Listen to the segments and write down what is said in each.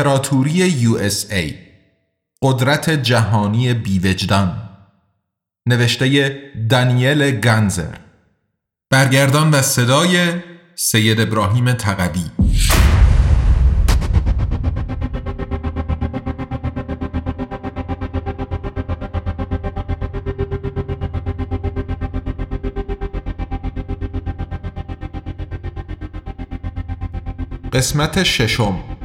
امپراتوری یو اس ای. قدرت جهانی بیوجدان. نوشته دانیل گنزر برگردان و صدای سید ابراهیم تقوی. قسمت ششم.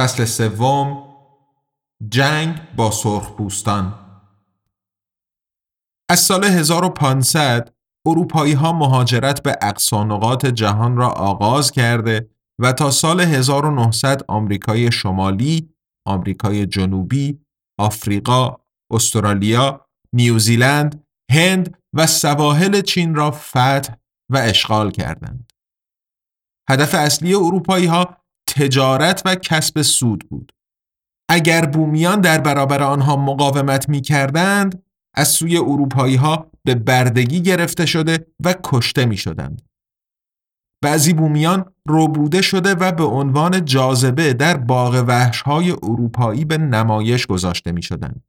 فصل سوم جنگ با سرخپوستان از سال 1500 اروپایی ها مهاجرت به اقصانقاط جهان را آغاز کرده و تا سال 1900 آمریکای شمالی، آمریکای جنوبی، آفریقا، استرالیا، نیوزیلند، هند و سواحل چین را فتح و اشغال کردند. هدف اصلی اروپایی ها تجارت و کسب سود بود. اگر بومیان در برابر آنها مقاومت می کردند، از سوی اروپایی ها به بردگی گرفته شده و کشته می شدند. بعضی بومیان روبوده شده و به عنوان جاذبه در باغ وحش های اروپایی به نمایش گذاشته می شدند.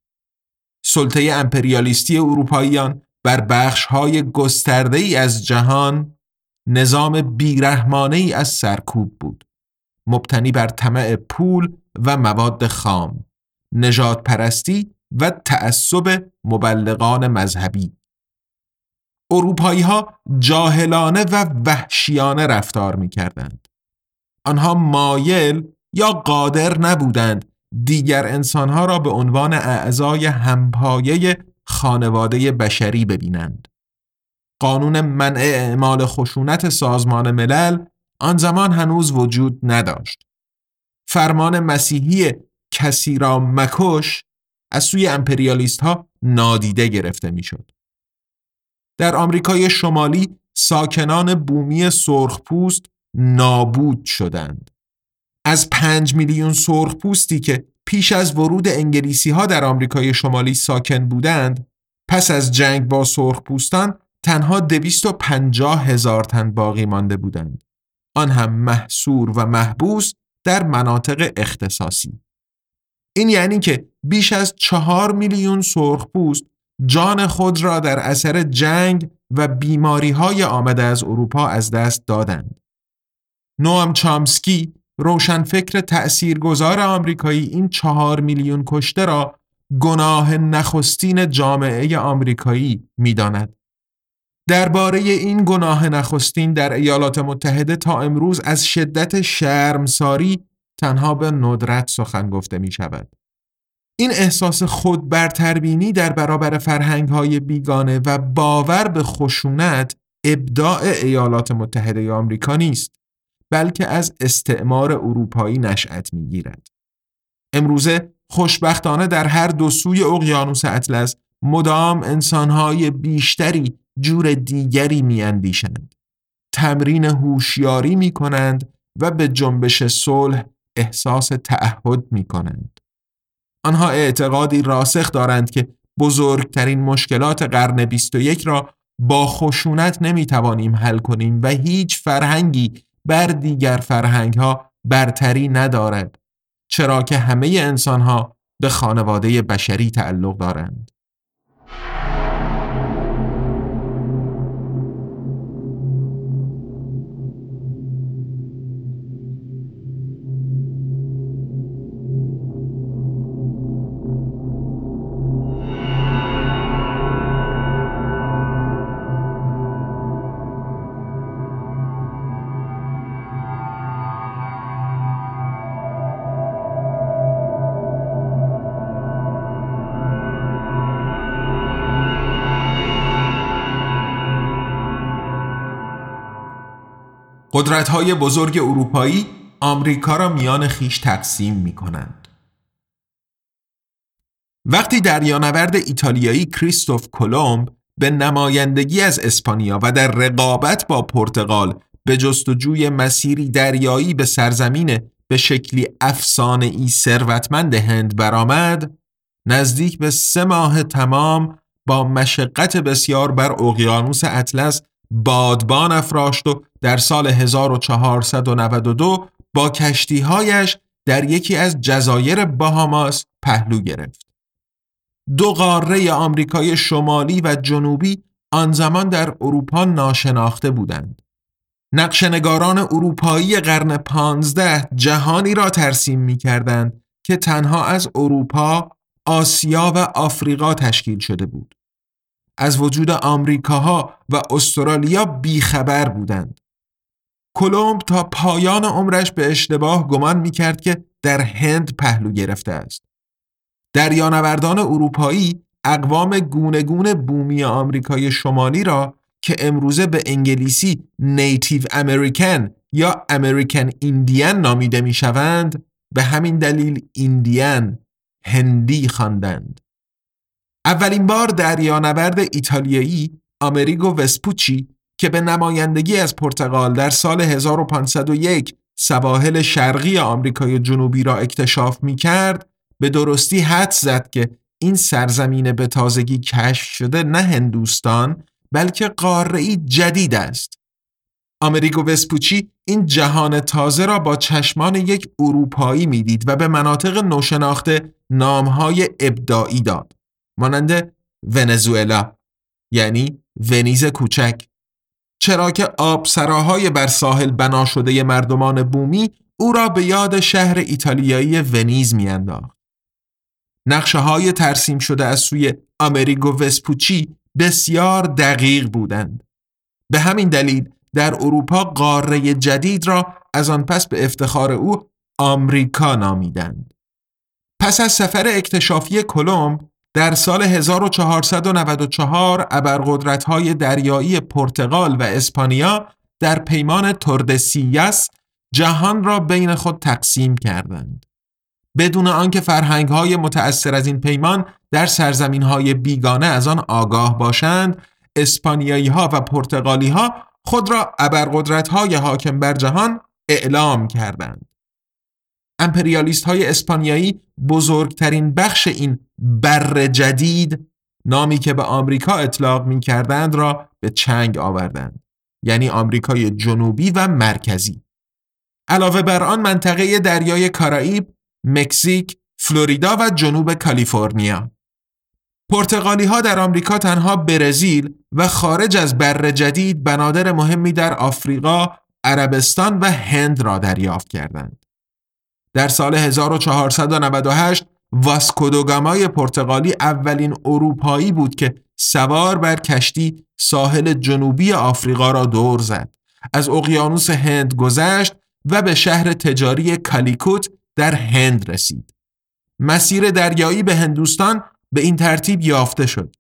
سلطه امپریالیستی اروپاییان بر بخش های گسترده ای از جهان نظام بیرحمانه ای از سرکوب بود. مبتنی بر طمع پول و مواد خام نجات پرستی و تعصب مبلغان مذهبی اروپایی ها جاهلانه و وحشیانه رفتار می کردند. آنها مایل یا قادر نبودند دیگر انسانها را به عنوان اعضای همپایه خانواده بشری ببینند. قانون منع اعمال خشونت سازمان ملل آن زمان هنوز وجود نداشت. فرمان مسیحی کسی را مکش از سوی امپریالیست ها نادیده گرفته می‌شد. در آمریکای شمالی ساکنان بومی سرخپوست نابود شدند. از پنج میلیون سرخپوستی که پیش از ورود انگلیسی ها در آمریکای شمالی ساکن بودند پس از جنگ با سرخپوستان تنها دویست و پنجاه هزار تن باقی مانده بودند. آن هم محصور و محبوس در مناطق اختصاصی این یعنی که بیش از چهار میلیون سرخپوست جان خود را در اثر جنگ و بیماری های آمده از اروپا از دست دادند. نوام چامسکی روشنفکر تأثیرگذار آمریکایی این چهار میلیون کشته را گناه نخستین جامعه آمریکایی می‌داند. درباره این گناه نخستین در ایالات متحده تا امروز از شدت شرمساری تنها به ندرت سخن گفته می شود. این احساس خود برتربینی در برابر فرهنگ های بیگانه و باور به خشونت ابداع ایالات متحده آمریکا نیست بلکه از استعمار اروپایی نشأت می‌گیرد. امروزه خوشبختانه در هر دو سوی اقیانوس اطلس مدام انسانهای بیشتری جور دیگری میاندیشند تمرین هوشیاری می کنند و به جنبش صلح احساس تعهد می کنند. آنها اعتقادی راسخ دارند که بزرگترین مشکلات قرن 21 را با خشونت نمی توانیم حل کنیم و هیچ فرهنگی بر دیگر فرهنگ ها برتری ندارد چرا که همه انسان ها به خانواده بشری تعلق دارند. قدرت بزرگ اروپایی آمریکا را میان خیش تقسیم می کنند. وقتی دریانورد ایتالیایی کریستوف کلمب به نمایندگی از اسپانیا و در رقابت با پرتغال به جستجوی مسیری دریایی به سرزمین به شکلی افسانه ای ثروتمند هند برآمد نزدیک به سه ماه تمام با مشقت بسیار بر اقیانوس اطلس بادبان افراشت و در سال 1492 با کشتیهایش در یکی از جزایر باهاماس پهلو گرفت. دو قاره آمریکای شمالی و جنوبی آن زمان در اروپا ناشناخته بودند. نقشنگاران اروپایی قرن پانزده جهانی را ترسیم می کردند که تنها از اروپا، آسیا و آفریقا تشکیل شده بود. از وجود آمریکاها و استرالیا بیخبر بودند. کلمب تا پایان عمرش به اشتباه گمان می کرد که در هند پهلو گرفته است. دریانوردان اروپایی اقوام گونه بومی آمریکای شمالی را که امروزه به انگلیسی نیتیو امریکن یا امریکن ایندین نامیده می شوند به همین دلیل ایندین هندی خواندند. اولین بار دریانورد ایتالیایی آمریگو وسپوچی که به نمایندگی از پرتغال در سال 1501 سواحل شرقی آمریکای جنوبی را اکتشاف می کرد به درستی حد زد که این سرزمین به تازگی کشف شده نه هندوستان بلکه قاره جدید است. آمریگو وسپوچی این جهان تازه را با چشمان یک اروپایی می‌دید و به مناطق نوشناخته نامهای ابداعی داد. مانند ونزوئلا یعنی ونیز کوچک چرا که آبسراهای بر ساحل بنا شده مردمان بومی او را به یاد شهر ایتالیایی ونیز میانداخت. نقشه های ترسیم شده از سوی آمریگو وسپوچی بسیار دقیق بودند. به همین دلیل در اروپا قاره جدید را از آن پس به افتخار او آمریکا نامیدند. پس از سفر اکتشافی کلمب در سال 1494 ابرقدرت‌های دریایی پرتغال و اسپانیا در پیمان توردسیاس جهان را بین خود تقسیم کردند. بدون آنکه فرهنگ‌های متأثر از این پیمان در سرزمین‌های بیگانه از آن آگاه باشند، اسپانیایی‌ها و پرتغالی‌ها خود را ابرقدرت‌های حاکم بر جهان اعلام کردند. امپریالیست های اسپانیایی بزرگترین بخش این بر جدید نامی که به آمریکا اطلاق می کردند را به چنگ آوردند یعنی آمریکای جنوبی و مرکزی علاوه بر آن منطقه دریای کارائیب، مکزیک، فلوریدا و جنوب کالیفرنیا پرتغالی ها در آمریکا تنها برزیل و خارج از بر جدید بنادر مهمی در آفریقا، عربستان و هند را دریافت کردند. در سال 1498 واسکودوگامای پرتغالی اولین اروپایی بود که سوار بر کشتی ساحل جنوبی آفریقا را دور زد. از اقیانوس هند گذشت و به شهر تجاری کالیکوت در هند رسید. مسیر دریایی به هندوستان به این ترتیب یافته شد.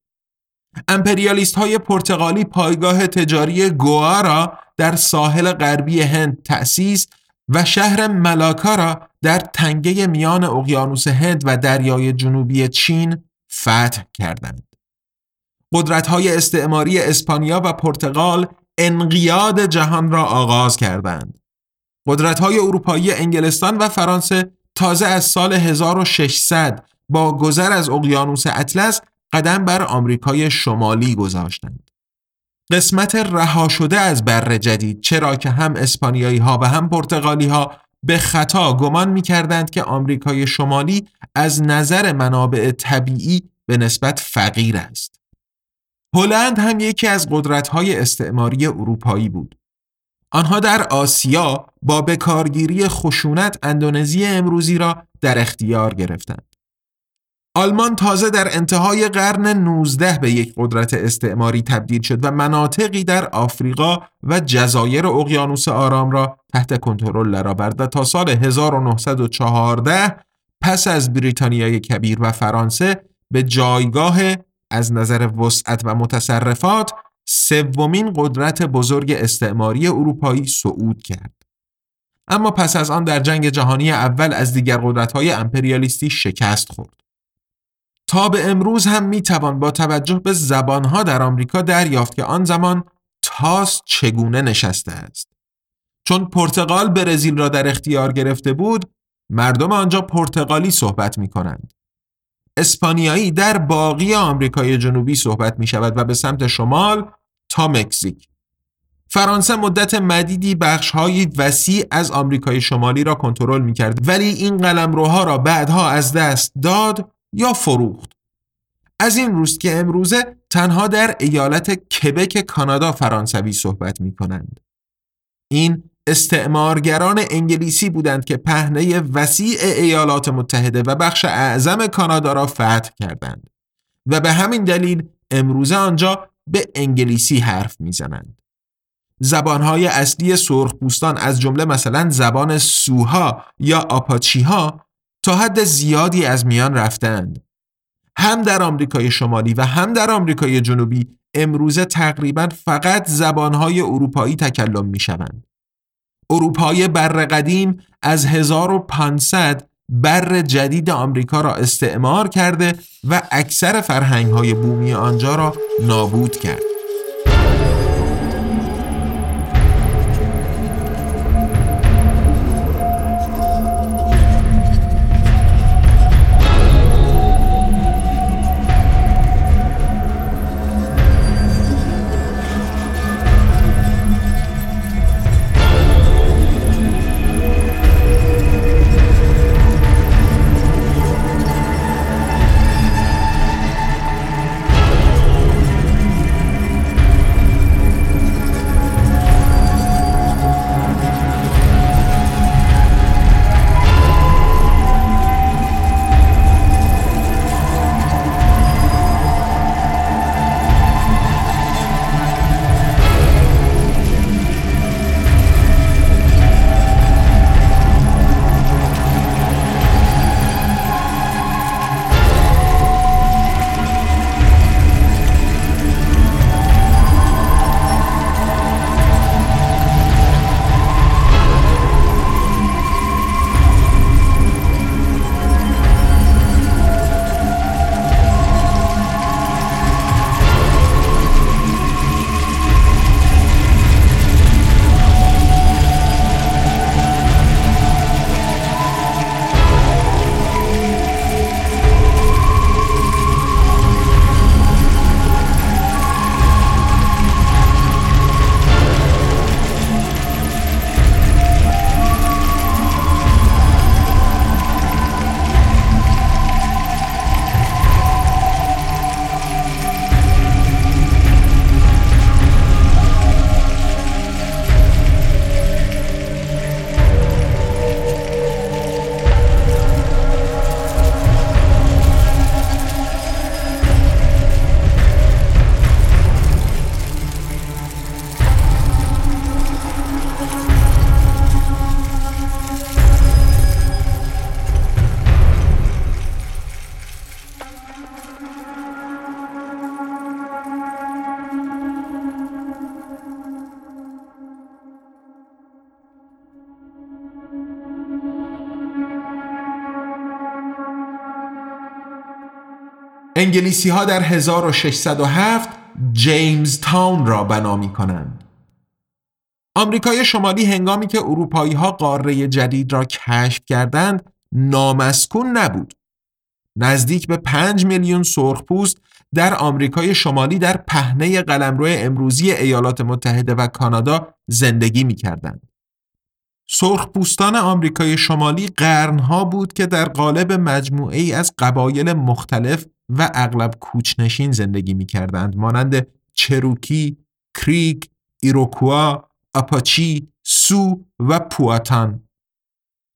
امپریالیست های پرتغالی پایگاه تجاری گوا را در ساحل غربی هند تأسیس و شهر ملاکا را در تنگه میان اقیانوس هند و دریای جنوبی چین فتح کردند. قدرت های استعماری اسپانیا و پرتغال انقیاد جهان را آغاز کردند. قدرت های اروپایی انگلستان و فرانسه تازه از سال 1600 با گذر از اقیانوس اطلس قدم بر آمریکای شمالی گذاشتند. قسمت رها شده از بر جدید چرا که هم اسپانیایی ها و هم پرتغالی ها به خطا گمان می کردند که آمریکای شمالی از نظر منابع طبیعی به نسبت فقیر است. هلند هم یکی از قدرت‌های استعماری اروپایی بود. آنها در آسیا با بکارگیری خشونت اندونزی امروزی را در اختیار گرفتند. آلمان تازه در انتهای قرن 19 به یک قدرت استعماری تبدیل شد و مناطقی در آفریقا و جزایر اقیانوس آرام را تحت کنترل برد و تا سال 1914 پس از بریتانیای کبیر و فرانسه به جایگاه از نظر وسعت و متصرفات سومین قدرت بزرگ استعماری اروپایی صعود کرد. اما پس از آن در جنگ جهانی اول از دیگر قدرت‌های امپریالیستی شکست خورد. تا به امروز هم می توان با توجه به زبانها در آمریکا دریافت که آن زمان تاس چگونه نشسته است. چون پرتغال برزیل را در اختیار گرفته بود، مردم آنجا پرتغالی صحبت می کنند. اسپانیایی در باقی آمریکای جنوبی صحبت می شود و به سمت شمال تا مکزیک. فرانسه مدت مدیدی بخشهایی وسیع از آمریکای شمالی را کنترل می کرد ولی این قلمروها را بعدها از دست داد یا فروخت. از این روست که امروزه تنها در ایالت کبک کانادا فرانسوی صحبت می کنند. این استعمارگران انگلیسی بودند که پهنه وسیع ایالات متحده و بخش اعظم کانادا را فتح کردند و به همین دلیل امروزه آنجا به انگلیسی حرف می‌زنند. زبانهای اصلی سرخپوستان از جمله مثلا زبان سوها یا آپاچی ها تا حد زیادی از میان رفتند. هم در آمریکای شمالی و هم در آمریکای جنوبی امروزه تقریبا فقط زبانهای اروپایی تکلم می شوند. اروپای بر قدیم از 1500 بر جدید آمریکا را استعمار کرده و اکثر فرهنگ های بومی آنجا را نابود کرد. انگلیسی ها در 1607 جیمز تاون را بنا می کنند. آمریکای شمالی هنگامی که اروپایی ها قاره جدید را کشف کردند نامسکون نبود. نزدیک به 5 میلیون سرخپوست در آمریکای شمالی در پهنه قلمرو امروزی ایالات متحده و کانادا زندگی می کردند. سرخپوستان آمریکای شمالی قرنها بود که در قالب مجموعه ای از قبایل مختلف و اغلب کوچنشین زندگی می کردند مانند چروکی، کریک، ایروکوا، آپاچی، سو و پواتان.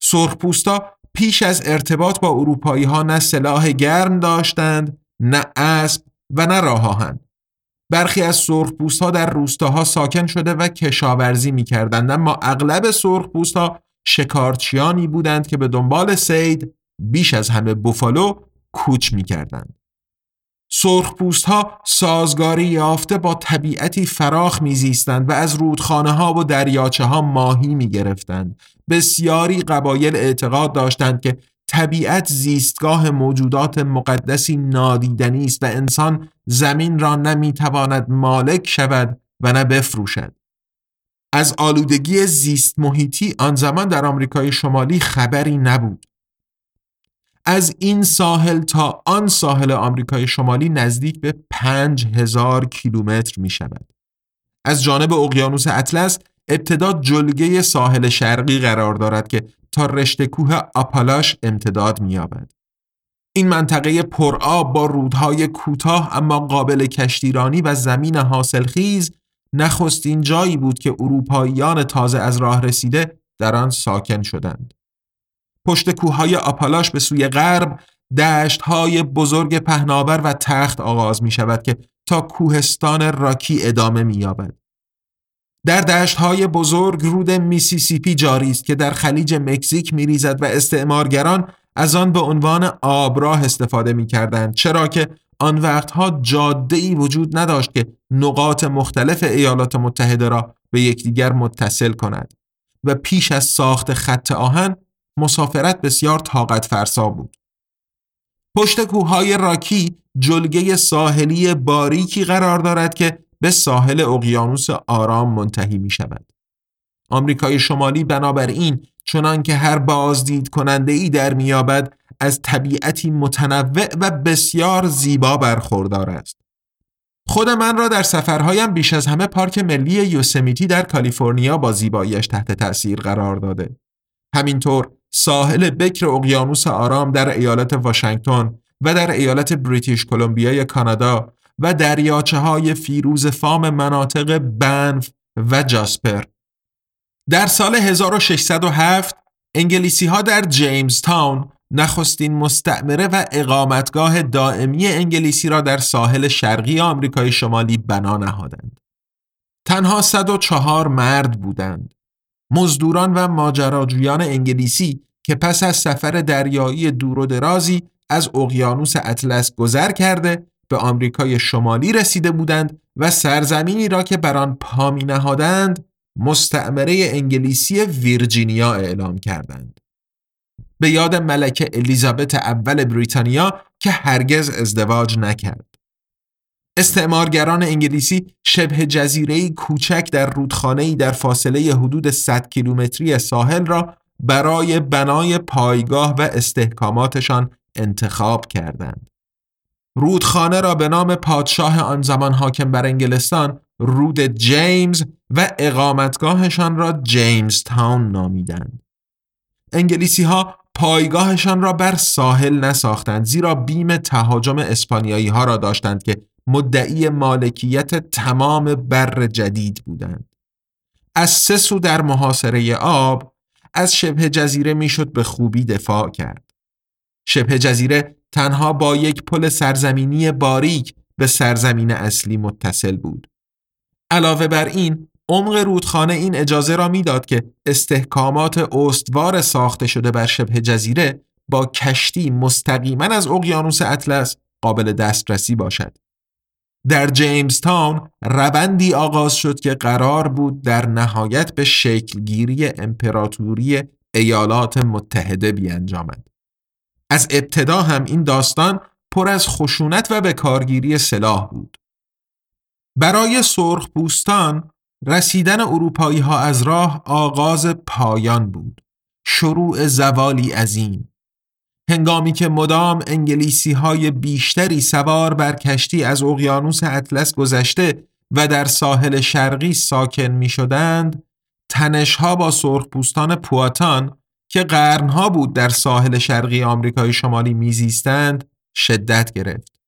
سرخپوستا پیش از ارتباط با اروپایی ها نه سلاح گرم داشتند، نه اسب و نه راه برخی از سرخپوست در روستاها ساکن شده و کشاورزی می کردند اما اغلب سرخپوست شکارچیانی بودند که به دنبال سید بیش از همه بوفالو کوچ می کردند. سرخپوست سازگاری یافته با طبیعتی فراخ میزیستند و از رودخانه ها و دریاچه ها ماهی می گرفتند. بسیاری قبایل اعتقاد داشتند که طبیعت زیستگاه موجودات مقدسی نادیدنی است و انسان زمین را نمی‌تواند مالک شود و نه بفروشد. از آلودگی زیست محیطی آن زمان در آمریکای شمالی خبری نبود. از این ساحل تا آن ساحل آمریکای شمالی نزدیک به پنج هزار کیلومتر می شود. از جانب اقیانوس اطلس ابتدا جلگه ساحل شرقی قرار دارد که تا رشته کوه آپالاش امتداد می‌یابد. این منطقه پرآب با رودهای کوتاه اما قابل کشتیرانی و زمین حاصلخیز نخستین جایی بود که اروپاییان تازه از راه رسیده در آن ساکن شدند. پشت کوههای آپالاش به سوی غرب دشتهای بزرگ پهناور و تخت آغاز می شود که تا کوهستان راکی ادامه می یابد. در دشتهای بزرگ رود میسیسیپی جاری است که در خلیج مکزیک می ریزد و استعمارگران از آن به عنوان آبراه استفاده می کردند چرا که آن وقتها جاده ای وجود نداشت که نقاط مختلف ایالات متحده را به یکدیگر متصل کند و پیش از ساخت خط آهن مسافرت بسیار طاقت فرسا بود. پشت کوههای راکی جلگه ساحلی باریکی قرار دارد که به ساحل اقیانوس آرام منتهی می شود. آمریکای شمالی بنابراین چنان که هر بازدید کننده ای در میابد از طبیعتی متنوع و بسیار زیبا برخوردار است. خود من را در سفرهایم بیش از همه پارک ملی یوسمیتی در کالیفرنیا با زیباییش تحت تأثیر قرار داده. همینطور ساحل بکر اقیانوس آرام در ایالت واشنگتن و در ایالت بریتیش کلمبیای کانادا و دریاچه های فیروز فام مناطق بنف و جاسپر در سال 1607 انگلیسی ها در جیمز تاون نخستین مستعمره و اقامتگاه دائمی انگلیسی را در ساحل شرقی آمریکای شمالی بنا نهادند. تنها 104 مرد بودند. مزدوران و ماجراجویان انگلیسی که پس از سفر دریایی دور و درازی از اقیانوس اطلس گذر کرده به آمریکای شمالی رسیده بودند و سرزمینی را که بر آن پا می نهادند مستعمره انگلیسی ویرجینیا اعلام کردند. به یاد ملکه الیزابت اول بریتانیا که هرگز ازدواج نکرد. استعمارگران انگلیسی شبه جزیره کوچک در رودخانه‌ای در فاصله حدود 100 کیلومتری ساحل را برای بنای پایگاه و استحکاماتشان انتخاب کردند. رودخانه را به نام پادشاه آن زمان حاکم بر انگلستان رود جیمز و اقامتگاهشان را جیمز تاون نامیدند. انگلیسی ها پایگاهشان را بر ساحل نساختند زیرا بیم تهاجم اسپانیایی ها را داشتند که مدعی مالکیت تمام بر جدید بودند. از سه سو در محاصره آب از شبه جزیره می‌شد به خوبی دفاع کرد. شبه جزیره تنها با یک پل سرزمینی باریک به سرزمین اصلی متصل بود. علاوه بر این عمق رودخانه این اجازه را می‌داد که استحکامات استوار ساخته شده بر شبه جزیره با کشتی مستقیما از اقیانوس اطلس قابل دسترسی باشد. در جیمز تاون روندی آغاز شد که قرار بود در نهایت به شکلگیری امپراتوری ایالات متحده بیانجامد. از ابتدا هم این داستان پر از خشونت و به کارگیری سلاح بود. برای سرخ بوستان رسیدن اروپایی ها از راه آغاز پایان بود. شروع زوالی عظیم. هنگامی که مدام انگلیسی های بیشتری سوار بر کشتی از اقیانوس اطلس گذشته و در ساحل شرقی ساکن می شدند، تنشها با سرخپوستان پواتان که قرنها بود در ساحل شرقی آمریکای شمالی میزیستند شدت گرفت.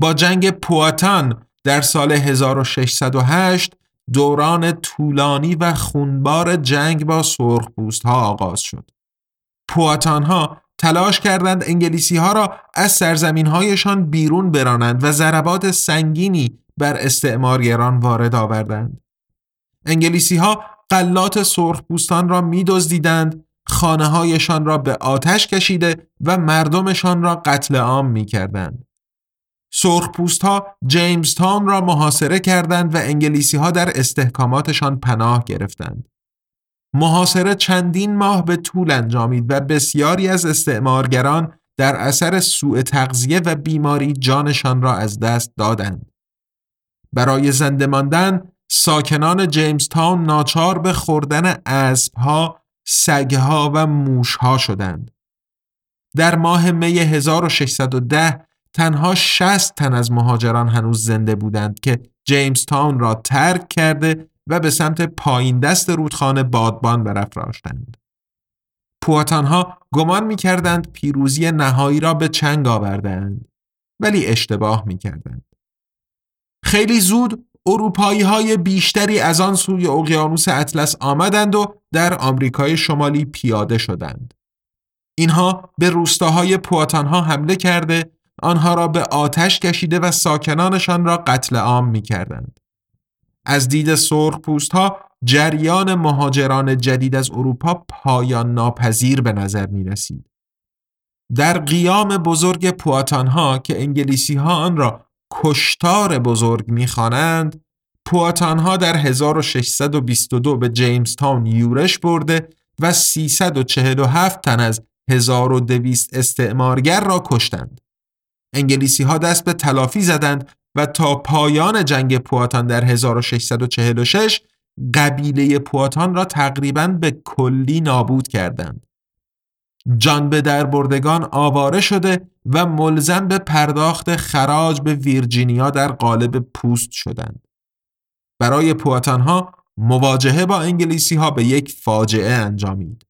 با جنگ پواتان در سال 1608 دوران طولانی و خونبار جنگ با سرخپوست ها آغاز شد. پواتان ها تلاش کردند انگلیسی ها را از سرزمین هایشان بیرون برانند و ضربات سنگینی بر استعمارگران وارد آوردند. انگلیسی ها قلات سرخپوستان را می دزدیدند خانه هایشان را به آتش کشیده و مردمشان را قتل عام می کردند. ها جیمز تاون را محاصره کردند و انگلیسی ها در استحکاماتشان پناه گرفتند. محاصره چندین ماه به طول انجامید و بسیاری از استعمارگران در اثر سوء تغذیه و بیماری جانشان را از دست دادند. برای زنده ماندن ساکنان جیمز تاون ناچار به خوردن اسبها، سگها و موشها شدند. در ماه می 1610 تنها 60 تن از مهاجران هنوز زنده بودند که جیمز تاون را ترک کرده و به سمت پایین دست رودخانه بادبان برافراشتند. پواتانها گمان می کردند پیروزی نهایی را به چنگ آوردند ولی اشتباه می کردند. خیلی زود اروپایی های بیشتری از آن سوی اقیانوس اطلس آمدند و در آمریکای شمالی پیاده شدند. اینها به روستاهای پواتانها حمله کرده آنها را به آتش کشیده و ساکنانشان را قتل عام می کردند. از دید سرخ پوست ها جریان مهاجران جدید از اروپا پایان ناپذیر به نظر می رسید. در قیام بزرگ پواتان ها که انگلیسی ها آن را کشتار بزرگ می‌خوانند پواتان ها در 1622 به جیمز تاون یورش برده و 347 تن از 1200 استعمارگر را کشتند. انگلیسی ها دست به تلافی زدند و تا پایان جنگ پواتان در 1646 قبیله پواتان را تقریبا به کلی نابود کردند. جان به در بردگان آواره شده و ملزم به پرداخت خراج به ویرجینیا در قالب پوست شدند. برای پواتان ها مواجهه با انگلیسی ها به یک فاجعه انجامید.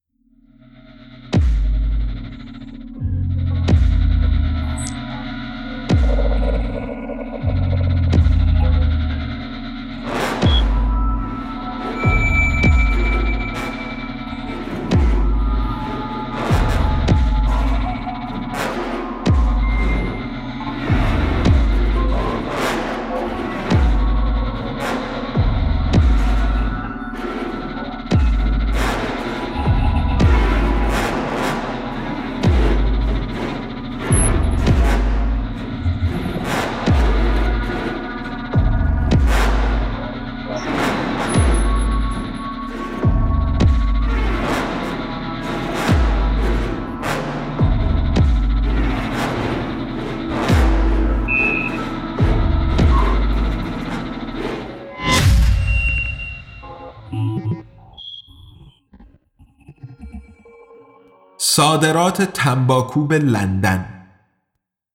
صادرات تنباکو به لندن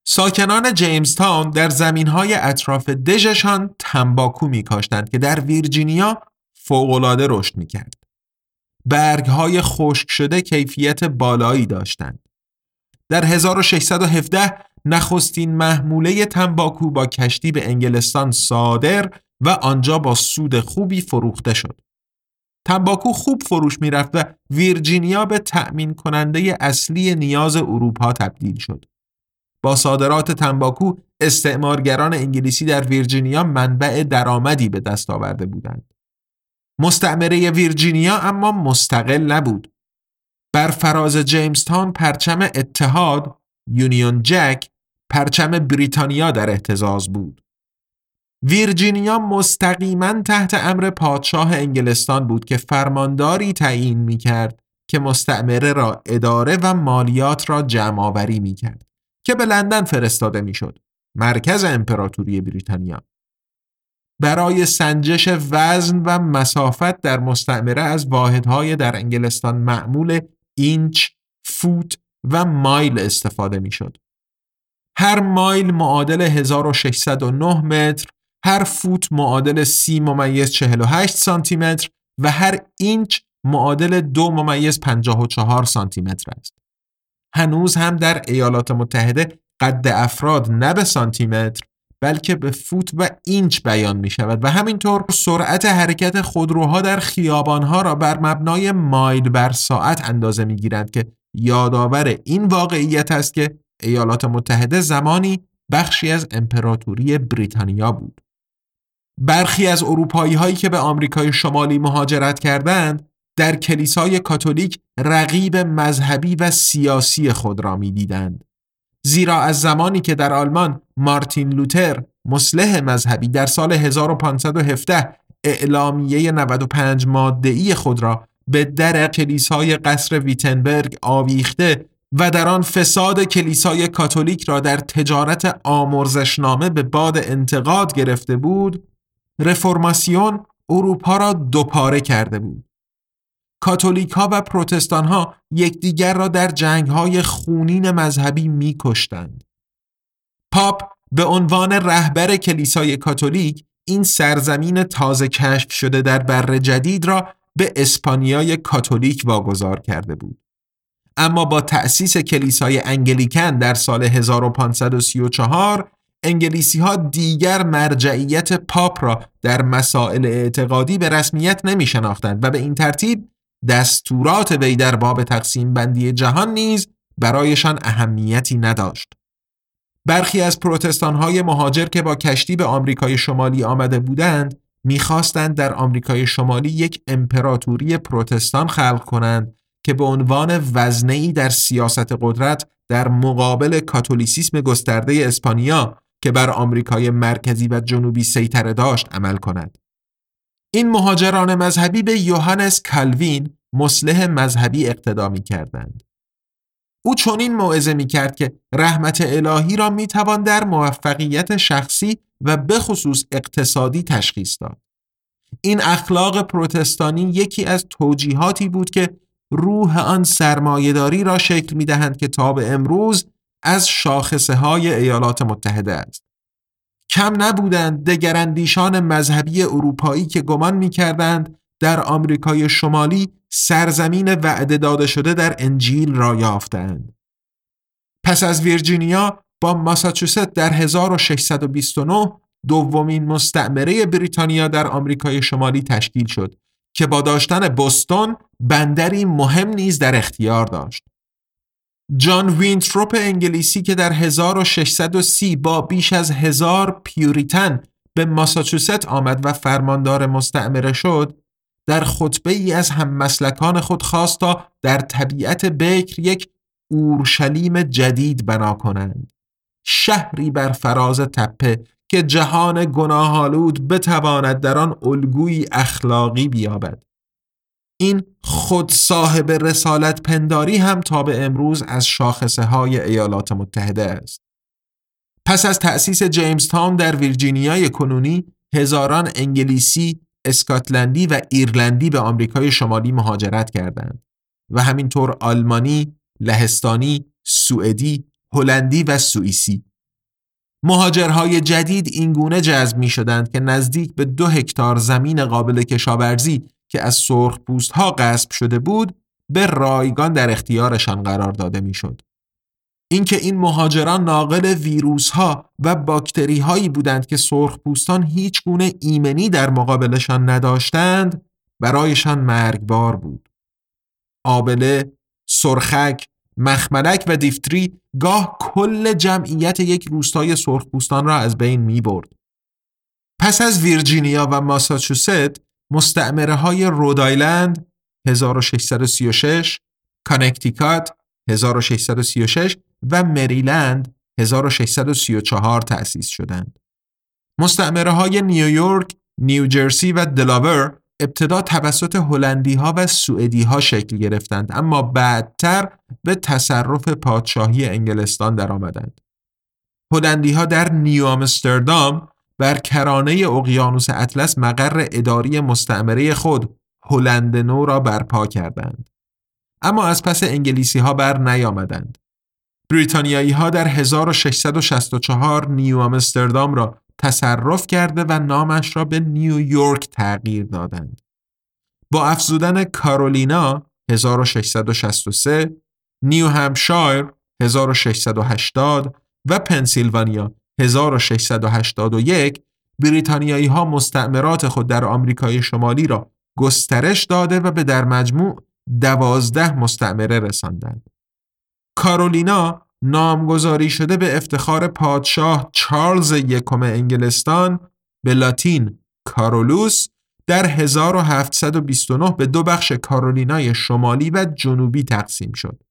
ساکنان جیمز تاون در زمین های اطراف دژشان تنباکو می کاشتند که در ویرجینیا فوقالعاده رشد می کرد. برگ های خشک شده کیفیت بالایی داشتند. در 1617 نخستین محموله تنباکو با کشتی به انگلستان صادر و آنجا با سود خوبی فروخته شد. تنباکو خوب فروش می‌رفت و ویرجینیا به تأمین کننده اصلی نیاز اروپا تبدیل شد. با صادرات تنباکو استعمارگران انگلیسی در ویرجینیا منبع درآمدی به دست آورده بودند. مستعمره ویرجینیا اما مستقل نبود. بر فراز جیمزتان پرچم اتحاد یونیون جک پرچم بریتانیا در احتزاز بود. ویرجینیا مستقیما تحت امر پادشاه انگلستان بود که فرمانداری تعیین می کرد که مستعمره را اداره و مالیات را جمع آوری می کرد که به لندن فرستاده می شد مرکز امپراتوری بریتانیا برای سنجش وزن و مسافت در مستعمره از واحدهای در انگلستان معمول اینچ، فوت و مایل استفاده می شد. هر مایل معادل 1609 متر هر فوت معادل سی ممیز 48 سانتی متر و هر اینچ معادل دو ممیز 54 سانتی متر است. هنوز هم در ایالات متحده قد افراد نه به سانتی متر بلکه به فوت و اینچ بیان می شود و همینطور سرعت حرکت خودروها در خیابانها را بر مبنای مایل بر ساعت اندازه می گیرند که یادآور این واقعیت است که ایالات متحده زمانی بخشی از امپراتوری بریتانیا بود. برخی از اروپایی هایی که به آمریکای شمالی مهاجرت کردند در کلیسای کاتولیک رقیب مذهبی و سیاسی خود را می‌دیدند. زیرا از زمانی که در آلمان مارتین لوتر مسلح مذهبی در سال 1517 اعلامیه 95 ماده خود را به در کلیسای قصر ویتنبرگ آویخته و در آن فساد کلیسای کاتولیک را در تجارت آمرزشنامه به باد انتقاد گرفته بود رفرماسیون اروپا را دوپاره کرده بود کاتولیک ها و پروتستان ها یکدیگر را در جنگ های خونین مذهبی می کشتند. پاپ به عنوان رهبر کلیسای کاتولیک این سرزمین تازه کشف شده در بر جدید را به اسپانیای کاتولیک واگذار کرده بود. اما با تأسیس کلیسای انگلیکن در سال 1534 انگلیسی ها دیگر مرجعیت پاپ را در مسائل اعتقادی به رسمیت نمی شناختند و به این ترتیب دستورات وی در باب تقسیم بندی جهان نیز برایشان اهمیتی نداشت. برخی از پروتستان های مهاجر که با کشتی به آمریکای شمالی آمده بودند می‌خواستند در آمریکای شمالی یک امپراتوری پروتستان خلق کنند که به عنوان وزنه‌ای در سیاست قدرت در مقابل کاتولیسیسم گسترده اسپانیا که بر آمریکای مرکزی و جنوبی سیطره داشت عمل کند. این مهاجران مذهبی به یوهانس کالوین مسلح مذهبی اقتدا می کردند. او چنین موعظه می کرد که رحمت الهی را می توان در موفقیت شخصی و به خصوص اقتصادی تشخیص داد. این اخلاق پروتستانی یکی از توجیهاتی بود که روح آن سرمایهداری را شکل می دهند که تا به امروز از شاخصه های ایالات متحده است. کم نبودند دگراندیشان مذهبی اروپایی که گمان می کردند در آمریکای شمالی سرزمین وعده داده شده در انجیل را یافتند. پس از ویرجینیا با ماساچوست در 1629 دومین مستعمره بریتانیا در آمریکای شمالی تشکیل شد که با داشتن بوستون بندری مهم نیز در اختیار داشت. جان وینتروپ انگلیسی که در 1630 با بیش از هزار پیوریتن به ماساچوست آمد و فرماندار مستعمره شد در خطبه ای از هم مسلکان خود خواست تا در طبیعت بکر یک اورشلیم جدید بنا کنند. شهری بر فراز تپه که جهان گناهالود بتواند در آن الگویی اخلاقی بیابد. این خود صاحب رسالت پنداری هم تا به امروز از شاخصه های ایالات متحده است. پس از تأسیس جیمز تاون در ویرجینیای کنونی هزاران انگلیسی، اسکاتلندی و ایرلندی به آمریکای شمالی مهاجرت کردند و همینطور آلمانی، لهستانی، سوئدی، هلندی و سوئیسی. مهاجرهای جدید اینگونه جذب می شدند که نزدیک به دو هکتار زمین قابل کشاورزی که از سرخ پوست ها غصب شده بود به رایگان در اختیارشان قرار داده می‌شد. اینکه این مهاجران ناقل ویروس ها و باکتری هایی بودند که سرخ پوستان هیچ گونه ایمنی در مقابلشان نداشتند برایشان مرگبار بود. آبله، سرخک، مخملک و دیفتری گاه کل جمعیت یک روستای سرخپوستان را از بین می برد. پس از ویرجینیا و ماساچوست مستعمره های رودایلند 1636 کانکتیکات 1636 و مریلند 1634 تأسیس شدند. مستعمره های نیویورک، نیوجرسی و دلاور ابتدا توسط هلندی ها و سوئدی ها شکل گرفتند اما بعدتر به تصرف پادشاهی انگلستان درآمدند. هلندی ها در نیو آمستردام بر کرانه اقیانوس اطلس مقر اداری مستعمره خود هلند نو را برپا کردند. اما از پس انگلیسی ها بر نیامدند. بریتانیایی ها در 1664 نیو آمستردام را تصرف کرده و نامش را به نیویورک تغییر دادند. با افزودن کارولینا 1663 نیو همشایر 1680 و پنسیلوانیا 1681 بریتانیایی ها مستعمرات خود در آمریکای شمالی را گسترش داده و به در مجموع دوازده مستعمره رساندند. کارولینا نامگذاری شده به افتخار پادشاه چارلز یکم انگلستان به لاتین کارولوس در 1729 به دو بخش کارولینای شمالی و جنوبی تقسیم شد.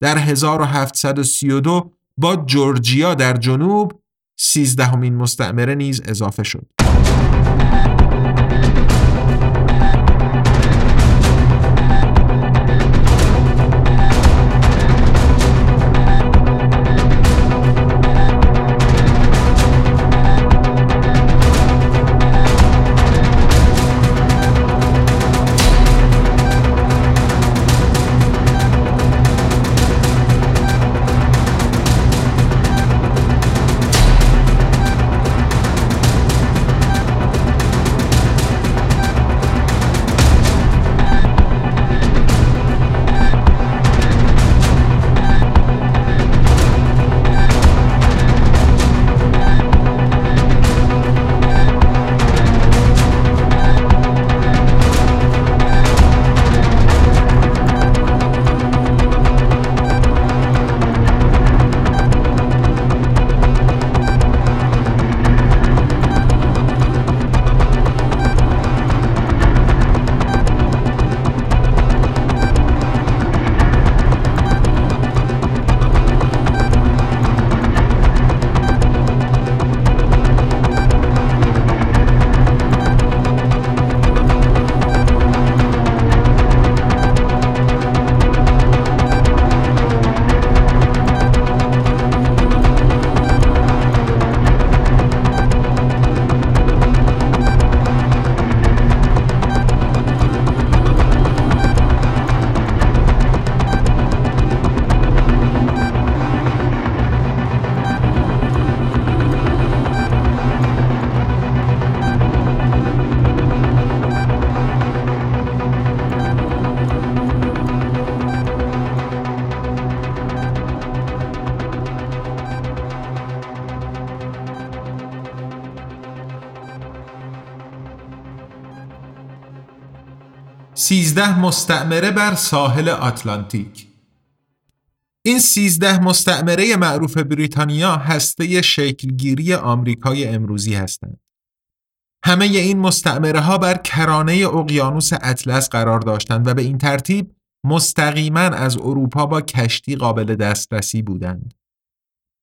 در 1732 با جورجیا در جنوب سیزدهمین مستعمره نیز اضافه شد. سیزده مستعمره بر ساحل آتلانتیک این سیزده مستعمره معروف بریتانیا هسته شکلگیری آمریکای امروزی هستند. همه این مستعمره ها بر کرانه اقیانوس اطلس قرار داشتند و به این ترتیب مستقیما از اروپا با کشتی قابل دسترسی بودند.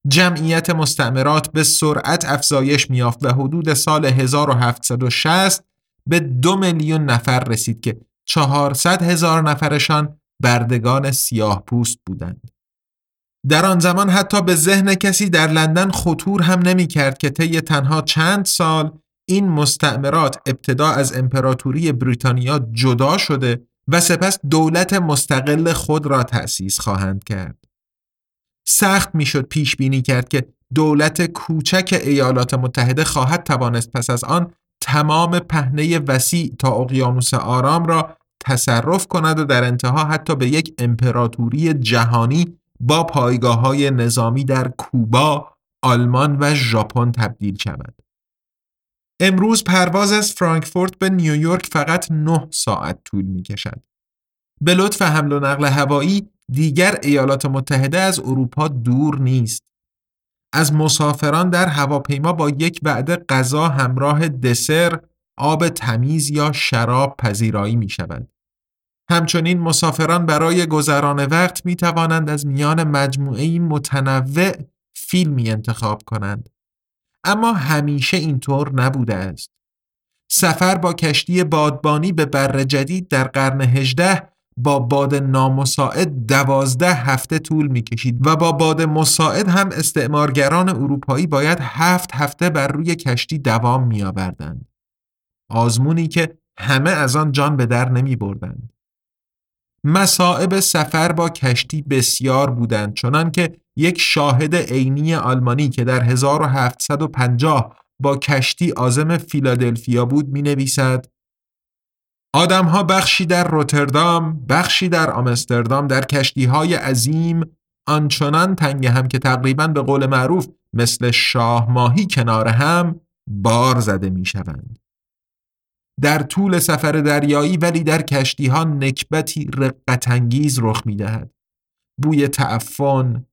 جمعیت مستعمرات به سرعت افزایش میافت و حدود سال 1760 به دو میلیون نفر رسید که 400 هزار نفرشان بردگان سیاه پوست بودند. در آن زمان حتی به ذهن کسی در لندن خطور هم نمی کرد که طی تنها چند سال این مستعمرات ابتدا از امپراتوری بریتانیا جدا شده و سپس دولت مستقل خود را تأسیس خواهند کرد. سخت می‌شد پیش بینی کرد که دولت کوچک ایالات متحده خواهد توانست پس از آن تمام پهنه وسیع تا اقیانوس آرام را تصرف کند و در انتها حتی به یک امپراتوری جهانی با پایگاه های نظامی در کوبا، آلمان و ژاپن تبدیل شود. امروز پرواز از فرانکفورت به نیویورک فقط 9 ساعت طول می کشد. به لطف حمل و نقل هوایی دیگر ایالات متحده از اروپا دور نیست. از مسافران در هواپیما با یک وعده غذا همراه دسر، آب تمیز یا شراب پذیرایی می شود. همچنین مسافران برای گذران وقت می توانند از میان مجموعه متنوع فیلمی انتخاب کنند. اما همیشه اینطور نبوده است. سفر با کشتی بادبانی به بر جدید در قرن هجده با باد نامساعد دوازده هفته طول می کشید و با باد مساعد هم استعمارگران اروپایی باید هفت هفته بر روی کشتی دوام می آوردند. آزمونی که همه از آن جان به در نمی بردند. مسائب سفر با کشتی بسیار بودند چنان که یک شاهد عینی آلمانی که در 1750 با کشتی آزم فیلادلفیا بود می نویسد آدمها بخشی در روتردام، بخشی در آمستردام در کشتی های عظیم آنچنان تنگ هم که تقریبا به قول معروف مثل شاه ماهی کنار هم بار زده می شوند. در طول سفر دریایی ولی در کشتی ها نکبتی رقتانگیز رخ می دهد. بوی تعفن،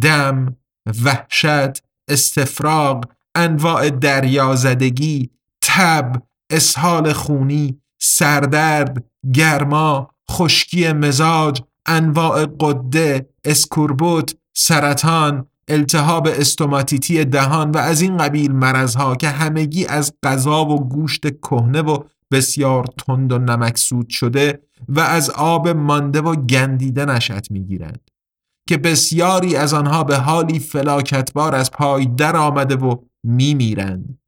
دم، وحشت، استفراغ، انواع دریازدگی، تب، اسهال خونی، سردرد، گرما، خشکی مزاج، انواع قده، اسکوربوت، سرطان، التهاب استوماتیتی دهان و از این قبیل مرزها که همگی از غذا و گوشت کهنه و بسیار تند و نمکسود شده و از آب مانده و گندیده نشأت می‌گیرند که بسیاری از آنها به حالی فلاکتبار از پای در آمده و میمیرند.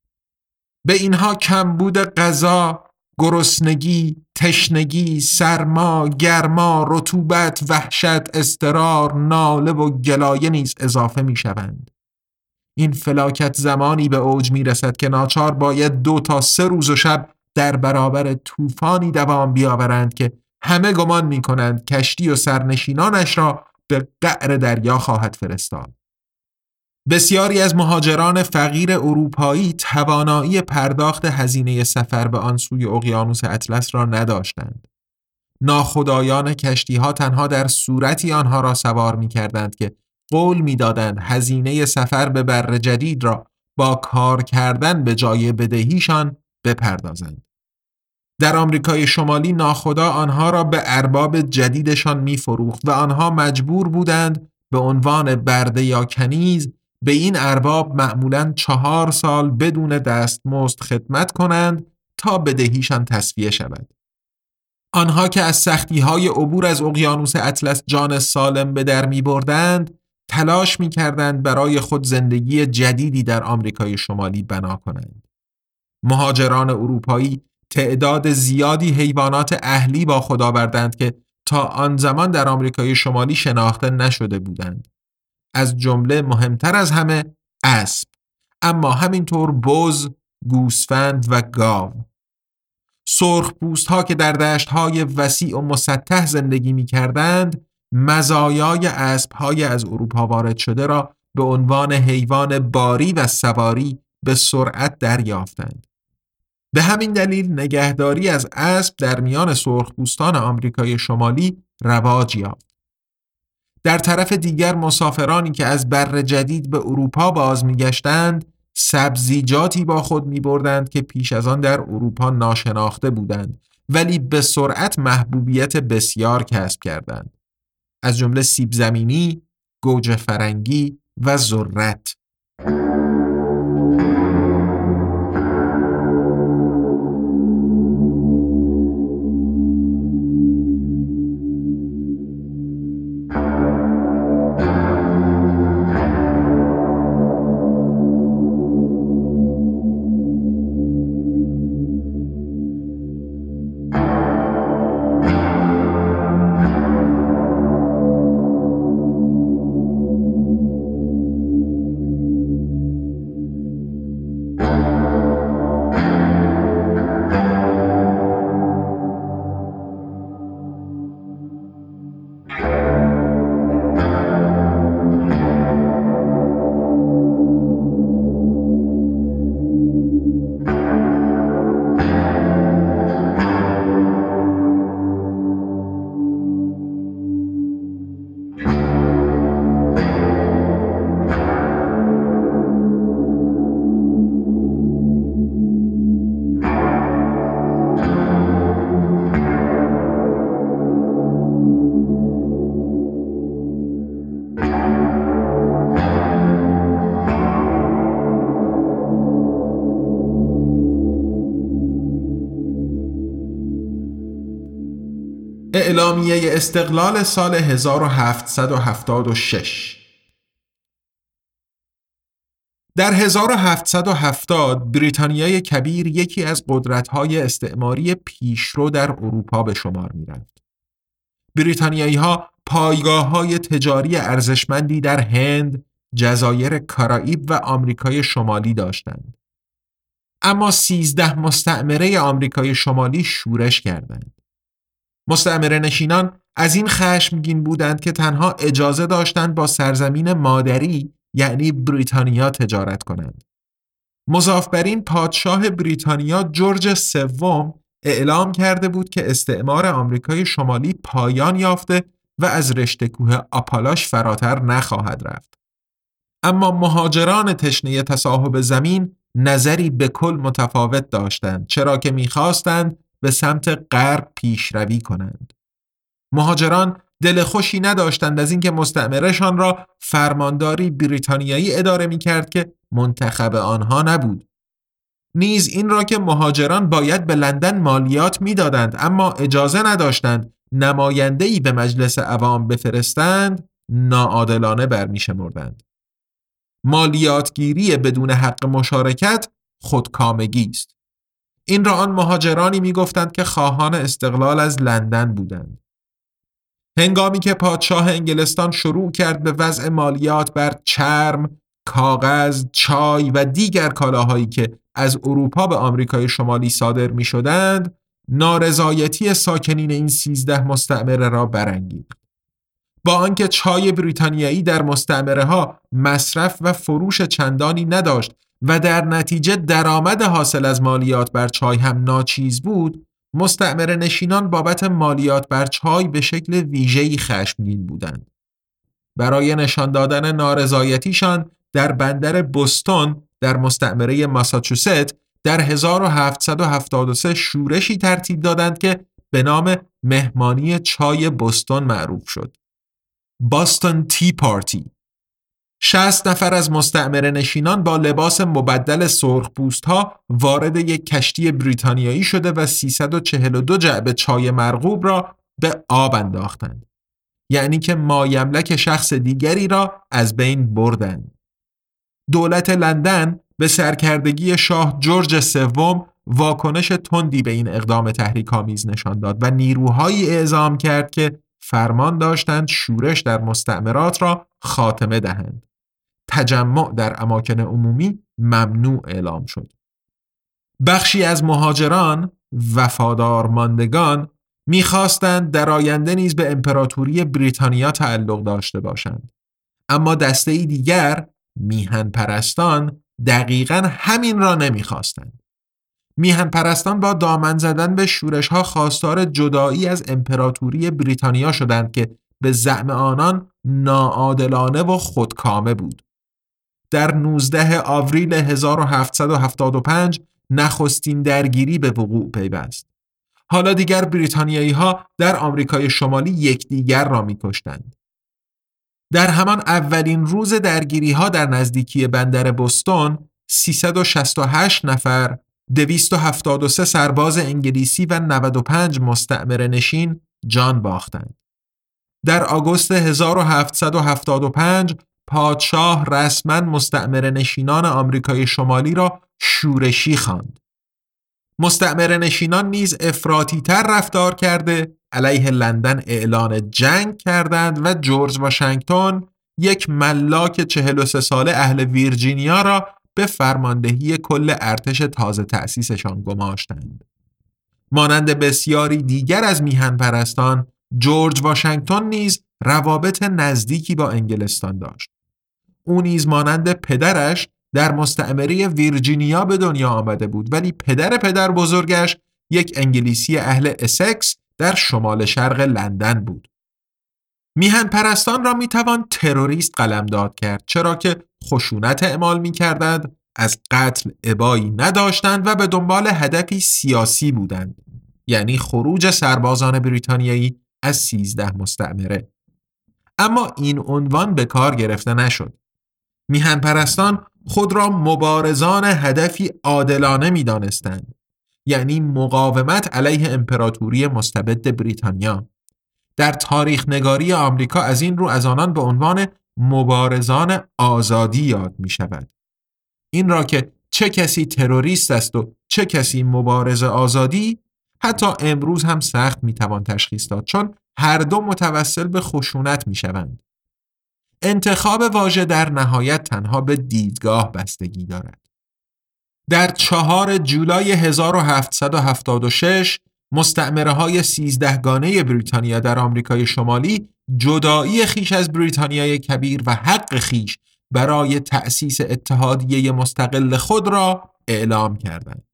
به اینها کمبود غذا گرسنگی، تشنگی، سرما، گرما، رطوبت، وحشت، استرار، ناله و گلایه نیز اضافه می شوند. این فلاکت زمانی به اوج می رسد که ناچار باید دو تا سه روز و شب در برابر طوفانی دوام بیاورند که همه گمان می کنند کشتی و سرنشینانش را به قعر دریا خواهد فرستاد. بسیاری از مهاجران فقیر اروپایی توانایی پرداخت هزینه سفر به آن سوی اقیانوس اطلس را نداشتند. ناخدایان کشتی ها تنها در صورتی آنها را سوار می کردند که قول می دادند هزینه سفر به بر جدید را با کار کردن به جای بدهیشان بپردازند. در آمریکای شمالی ناخدا آنها را به ارباب جدیدشان می فروخت و آنها مجبور بودند به عنوان برده یا کنیز به این ارباب معمولا چهار سال بدون دستمزد خدمت کنند تا بدهیشان تصفیه شود. آنها که از سختی های عبور از اقیانوس اطلس جان سالم به در می بردند، تلاش می کردند برای خود زندگی جدیدی در آمریکای شمالی بنا کنند. مهاجران اروپایی تعداد زیادی حیوانات اهلی با خود آوردند که تا آن زمان در آمریکای شمالی شناخته نشده بودند. از جمله مهمتر از همه اسب اما همینطور بز، گوسفند و گاو سرخ پوست ها که در دشت های وسیع و مسطح زندگی می کردند مزایای اسب های از اروپا وارد شده را به عنوان حیوان باری و سواری به سرعت دریافتند. به همین دلیل نگهداری از اسب در میان سرخپوستان آمریکای شمالی رواج یافت. در طرف دیگر مسافرانی که از بر جدید به اروپا باز میگشتند سبزیجاتی با خود می بردند که پیش از آن در اروپا ناشناخته بودند ولی به سرعت محبوبیت بسیار کسب کردند. از جمله سیب زمینی، گوجه فرنگی و ذرت. اعلامیه استقلال سال 1776 در 1770 بریتانیای کبیر یکی از قدرت‌های استعماری پیشرو در اروپا به شمار می‌رفت. بریتانیایی ها پایگاه های تجاری ارزشمندی در هند، جزایر کارائیب و آمریکای شمالی داشتند. اما سیزده مستعمره آمریکای شمالی شورش کردند. مستعمره نشینان از این خشمگین بودند که تنها اجازه داشتند با سرزمین مادری یعنی بریتانیا تجارت کنند. مضاف بر این پادشاه بریتانیا جورج سوم اعلام کرده بود که استعمار آمریکای شمالی پایان یافته و از رشته کوه آپالاش فراتر نخواهد رفت. اما مهاجران تشنه تصاحب زمین نظری به کل متفاوت داشتند چرا که می‌خواستند به سمت غرب پیشروی کنند. مهاجران دل خوشی نداشتند از اینکه مستعمرشان را فرمانداری بریتانیایی اداره می کرد که منتخب آنها نبود. نیز این را که مهاجران باید به لندن مالیات می‌دادند اما اجازه نداشتند نماینده‌ای به مجلس عوام بفرستند ناعادلانه برمیشمردند. مالیاتگیری بدون حق مشارکت خودکامگی است. این را آن مهاجرانی می‌گفتند که خواهان استقلال از لندن بودند. هنگامی که پادشاه انگلستان شروع کرد به وضع مالیات بر چرم، کاغذ، چای و دیگر کالاهایی که از اروپا به آمریکای شمالی صادر می شدند، نارضایتی ساکنین این سیزده مستعمره را برانگیخت. با آنکه چای بریتانیایی در مستعمره ها مصرف و فروش چندانی نداشت و در نتیجه درآمد حاصل از مالیات بر چای هم ناچیز بود مستعمره نشینان بابت مالیات بر چای به شکل ویژه‌ای خشمگین بودند برای نشان دادن نارضایتیشان در بندر بوستون در مستعمره ماساچوست در 1773 شورشی ترتیب دادند که به نام مهمانی چای بوستون معروف شد. باستون تی پارتی 60 نفر از مستعمره نشینان با لباس مبدل سرخ ها وارد یک کشتی بریتانیایی شده و 342 جعبه چای مرغوب را به آب انداختند. یعنی که مایملک شخص دیگری را از بین بردند. دولت لندن به سرکردگی شاه جورج سوم واکنش تندی به این اقدام تحریک آمیز نشان داد و نیروهایی اعزام کرد که فرمان داشتند شورش در مستعمرات را خاتمه دهند. تجمع در اماکن عمومی ممنوع اعلام شد. بخشی از مهاجران وفادار ماندگان می‌خواستند در آینده نیز به امپراتوری بریتانیا تعلق داشته باشند. اما دسته دیگر میهن پرستان دقیقا همین را نمی‌خواستند. میهن پرستان با دامن زدن به شورش ها خواستار جدایی از امپراتوری بریتانیا شدند که به زعم آنان ناعادلانه و خودکامه بود. در 19 آوریل 1775 نخستین درگیری به وقوع پیوست. حالا دیگر بریتانیایی ها در آمریکای شمالی یکدیگر را میکشتند. در همان اولین روز درگیری ها در نزدیکی بندر بوستون 368 نفر 273 سرباز انگلیسی و 95 مستعمره نشین جان باختند. در آگوست 1775 پادشاه رسما مستعمره نشینان آمریکای شمالی را شورشی خواند. مستعمره نشینان نیز افراطی تر رفتار کرده علیه لندن اعلان جنگ کردند و جورج واشنگتن یک ملاک 43 ساله اهل ویرجینیا را به فرماندهی کل ارتش تازه تأسیسشان گماشتند. مانند بسیاری دیگر از میهن پرستان جورج واشنگتن نیز روابط نزدیکی با انگلستان داشت. او نیز مانند پدرش در مستعمره ویرجینیا به دنیا آمده بود ولی پدر پدر بزرگش یک انگلیسی اهل اسکس در شمال شرق لندن بود. میهن پرستان را می‌توان تروریست قلمداد کرد چرا که خشونت اعمال می‌کردند از قتل ابایی نداشتند و به دنبال هدفی سیاسی بودند یعنی خروج سربازان بریتانیایی از سیزده مستعمره اما این عنوان به کار گرفته نشد میهن پرستان خود را مبارزان هدفی عادلانه می دانستند. یعنی مقاومت علیه امپراتوری مستبد بریتانیا در تاریخ نگاری آمریکا از این رو از آنان به عنوان مبارزان آزادی یاد می شود. این را که چه کسی تروریست است و چه کسی مبارز آزادی حتی امروز هم سخت می توان تشخیص داد چون هر دو متوسل به خشونت می شوند. انتخاب واژه در نهایت تنها به دیدگاه بستگی دارد. در چهار جولای 1776 مستعمره های سیزدهگانه بریتانیا در آمریکای شمالی جدایی خیش از بریتانیای کبیر و حق خیش برای تأسیس اتحادیه مستقل خود را اعلام کردند.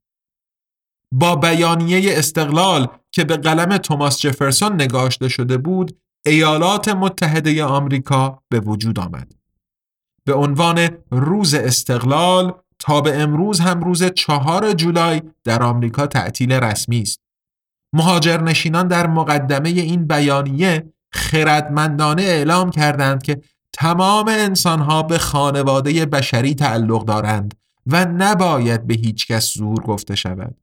با بیانیه استقلال که به قلم توماس جفرسون نگاشته شده بود ایالات متحده آمریکا به وجود آمد. به عنوان روز استقلال تا به امروز هم روز چهار جولای در آمریکا تعطیل رسمی است. مهاجرنشینان در مقدمه این بیانیه خردمندانه اعلام کردند که تمام انسانها به خانواده بشری تعلق دارند و نباید به هیچ کس زور گفته شود.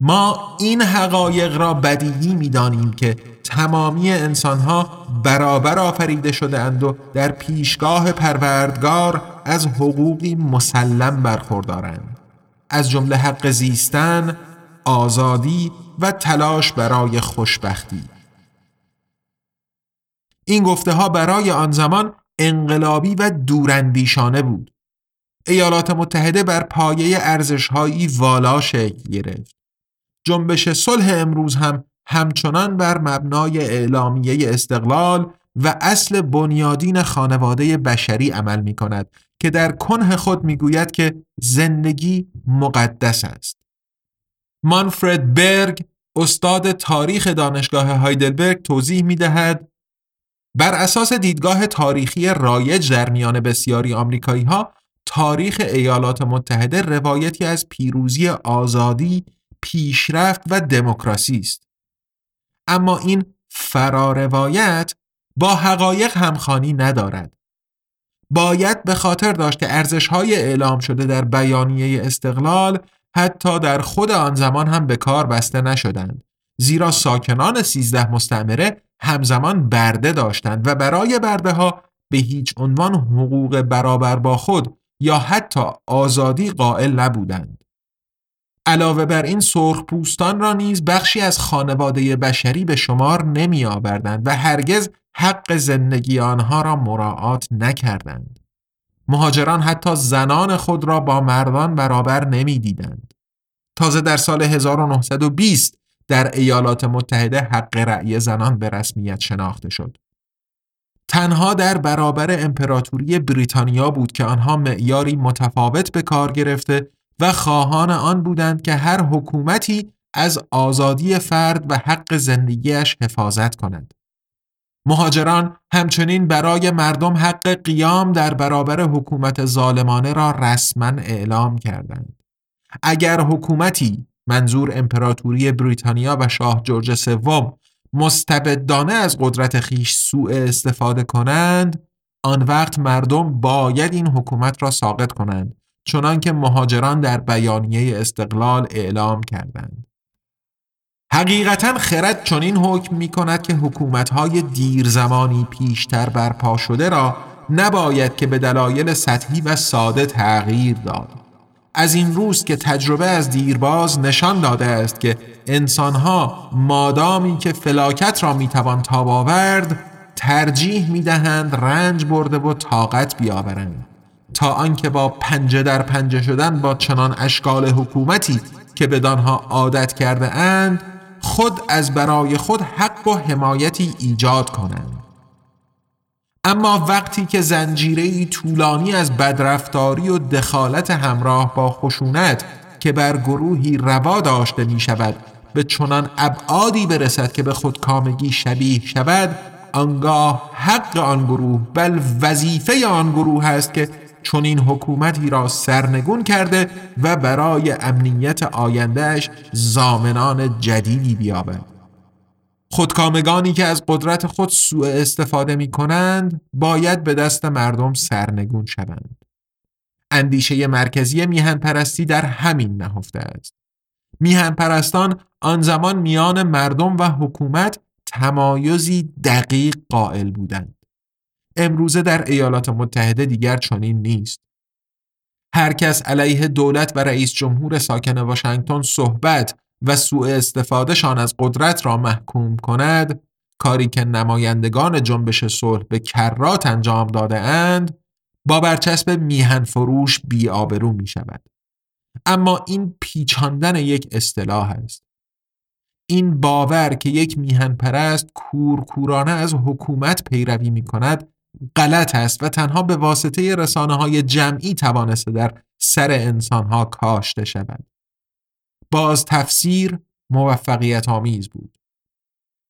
ما این حقایق را بدیهی می‌دانیم که تمامی انسانها برابر آفریده شده اند و در پیشگاه پروردگار از حقوقی مسلم برخوردارند. از جمله حق زیستن، آزادی و تلاش برای خوشبختی. این گفته ها برای آن زمان انقلابی و دوراندیشانه بود. ایالات متحده بر پایه ارزشهایی والا شکل گرفت. جنبش صلح امروز هم همچنان بر مبنای اعلامیه استقلال و اصل بنیادین خانواده بشری عمل می کند که در کنه خود می گوید که زندگی مقدس است. مانفرد برگ استاد تاریخ دانشگاه هایدلبرگ توضیح می دهد بر اساس دیدگاه تاریخی رایج در میان بسیاری آمریکایی ها تاریخ ایالات متحده روایتی از پیروزی آزادی پیشرفت و دموکراسی است. اما این فراروایت با حقایق همخانی ندارد. باید به خاطر داشت که ارزش‌های اعلام شده در بیانیه استقلال حتی در خود آن زمان هم به کار بسته نشدند زیرا ساکنان سیزده مستعمره همزمان برده داشتند و برای برده ها به هیچ عنوان حقوق برابر با خود یا حتی آزادی قائل نبودند. علاوه بر این سرخ پوستان را نیز بخشی از خانواده بشری به شمار نمی آوردند و هرگز حق زندگی آنها را مراعات نکردند. مهاجران حتی زنان خود را با مردان برابر نمی دیدند. تازه در سال 1920 در ایالات متحده حق رأی زنان به رسمیت شناخته شد. تنها در برابر امپراتوری بریتانیا بود که آنها معیاری متفاوت به کار گرفته و خواهان آن بودند که هر حکومتی از آزادی فرد و حق زندگیش حفاظت کند. مهاجران همچنین برای مردم حق قیام در برابر حکومت ظالمانه را رسما اعلام کردند. اگر حکومتی منظور امپراتوری بریتانیا و شاه جورج سوم مستبدانه از قدرت خیش سوء استفاده کنند آن وقت مردم باید این حکومت را ساقط کنند چنانکه مهاجران در بیانیه استقلال اعلام کردند. حقیقتا خرد چنین حکم می کند که حکومتهای دیر زمانی پیشتر برپا شده را نباید که به دلایل سطحی و ساده تغییر داد. از این روز که تجربه از دیرباز نشان داده است که انسانها مادامی که فلاکت را می‌توان تاب آورد ترجیح می‌دهند رنج برده و طاقت بیاورند تا آنکه با پنجه در پنجه شدن با چنان اشکال حکومتی که بدانها عادت کرده اند خود از برای خود حق و حمایتی ایجاد کنند. اما وقتی که زنجیره طولانی از بدرفتاری و دخالت همراه با خشونت که بر گروهی روا داشته می شود به چنان ابعادی برسد که به خودکامگی شبیه شود آنگاه حق آن گروه بل وظیفه آن گروه است که چون این حکومتی را سرنگون کرده و برای امنیت آیندهش زامنان جدیدی بیابد خودکامگانی که از قدرت خود سوء استفاده می کنند باید به دست مردم سرنگون شوند. اندیشه مرکزی میهن پرستی در همین نهفته است. میهن پرستان آن زمان میان مردم و حکومت تمایزی دقیق قائل بودند. امروزه در ایالات متحده دیگر چنین نیست. هر کس علیه دولت و رئیس جمهور ساکن واشنگتن صحبت و سوء استفادهشان از قدرت را محکوم کند کاری که نمایندگان جنبش صلح به کرات انجام داده اند با برچسب میهن فروش بیآبرو می شود. اما این پیچاندن یک اصطلاح است. این باور که یک میهن پرست کورکورانه از حکومت پیروی می کند غلط است و تنها به واسطه رسانه های جمعی توانسته در سر انسان ها کاشته شود. باز تفسیر موفقیت آمیز بود.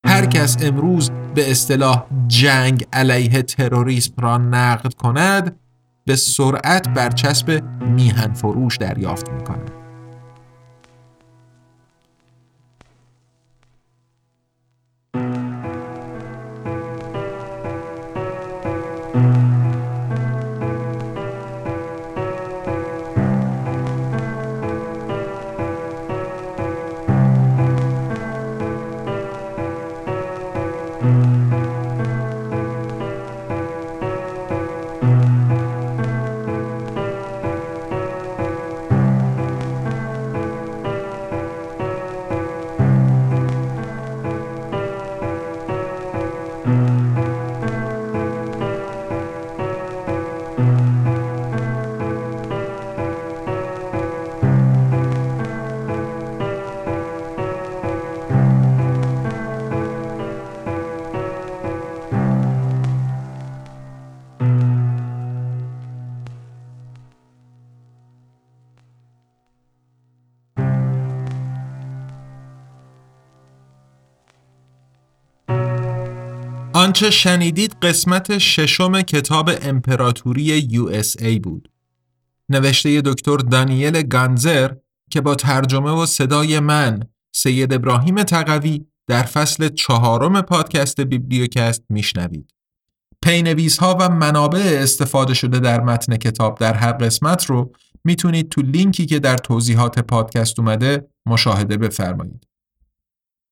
هر کس امروز به اصطلاح جنگ علیه تروریسم را نقد کند به سرعت برچسب میهن فروش دریافت می کند. آنچه شنیدید قسمت ششم کتاب امپراتوری USA بود. نوشته دکتر دانیل گانزر که با ترجمه و صدای من سید ابراهیم تقوی در فصل چهارم پادکست بیبلیوکست میشنوید. پی‌نویس ها و منابع استفاده شده در متن کتاب در هر قسمت رو می‌تونید تو لینکی که در توضیحات پادکست اومده مشاهده بفرمایید.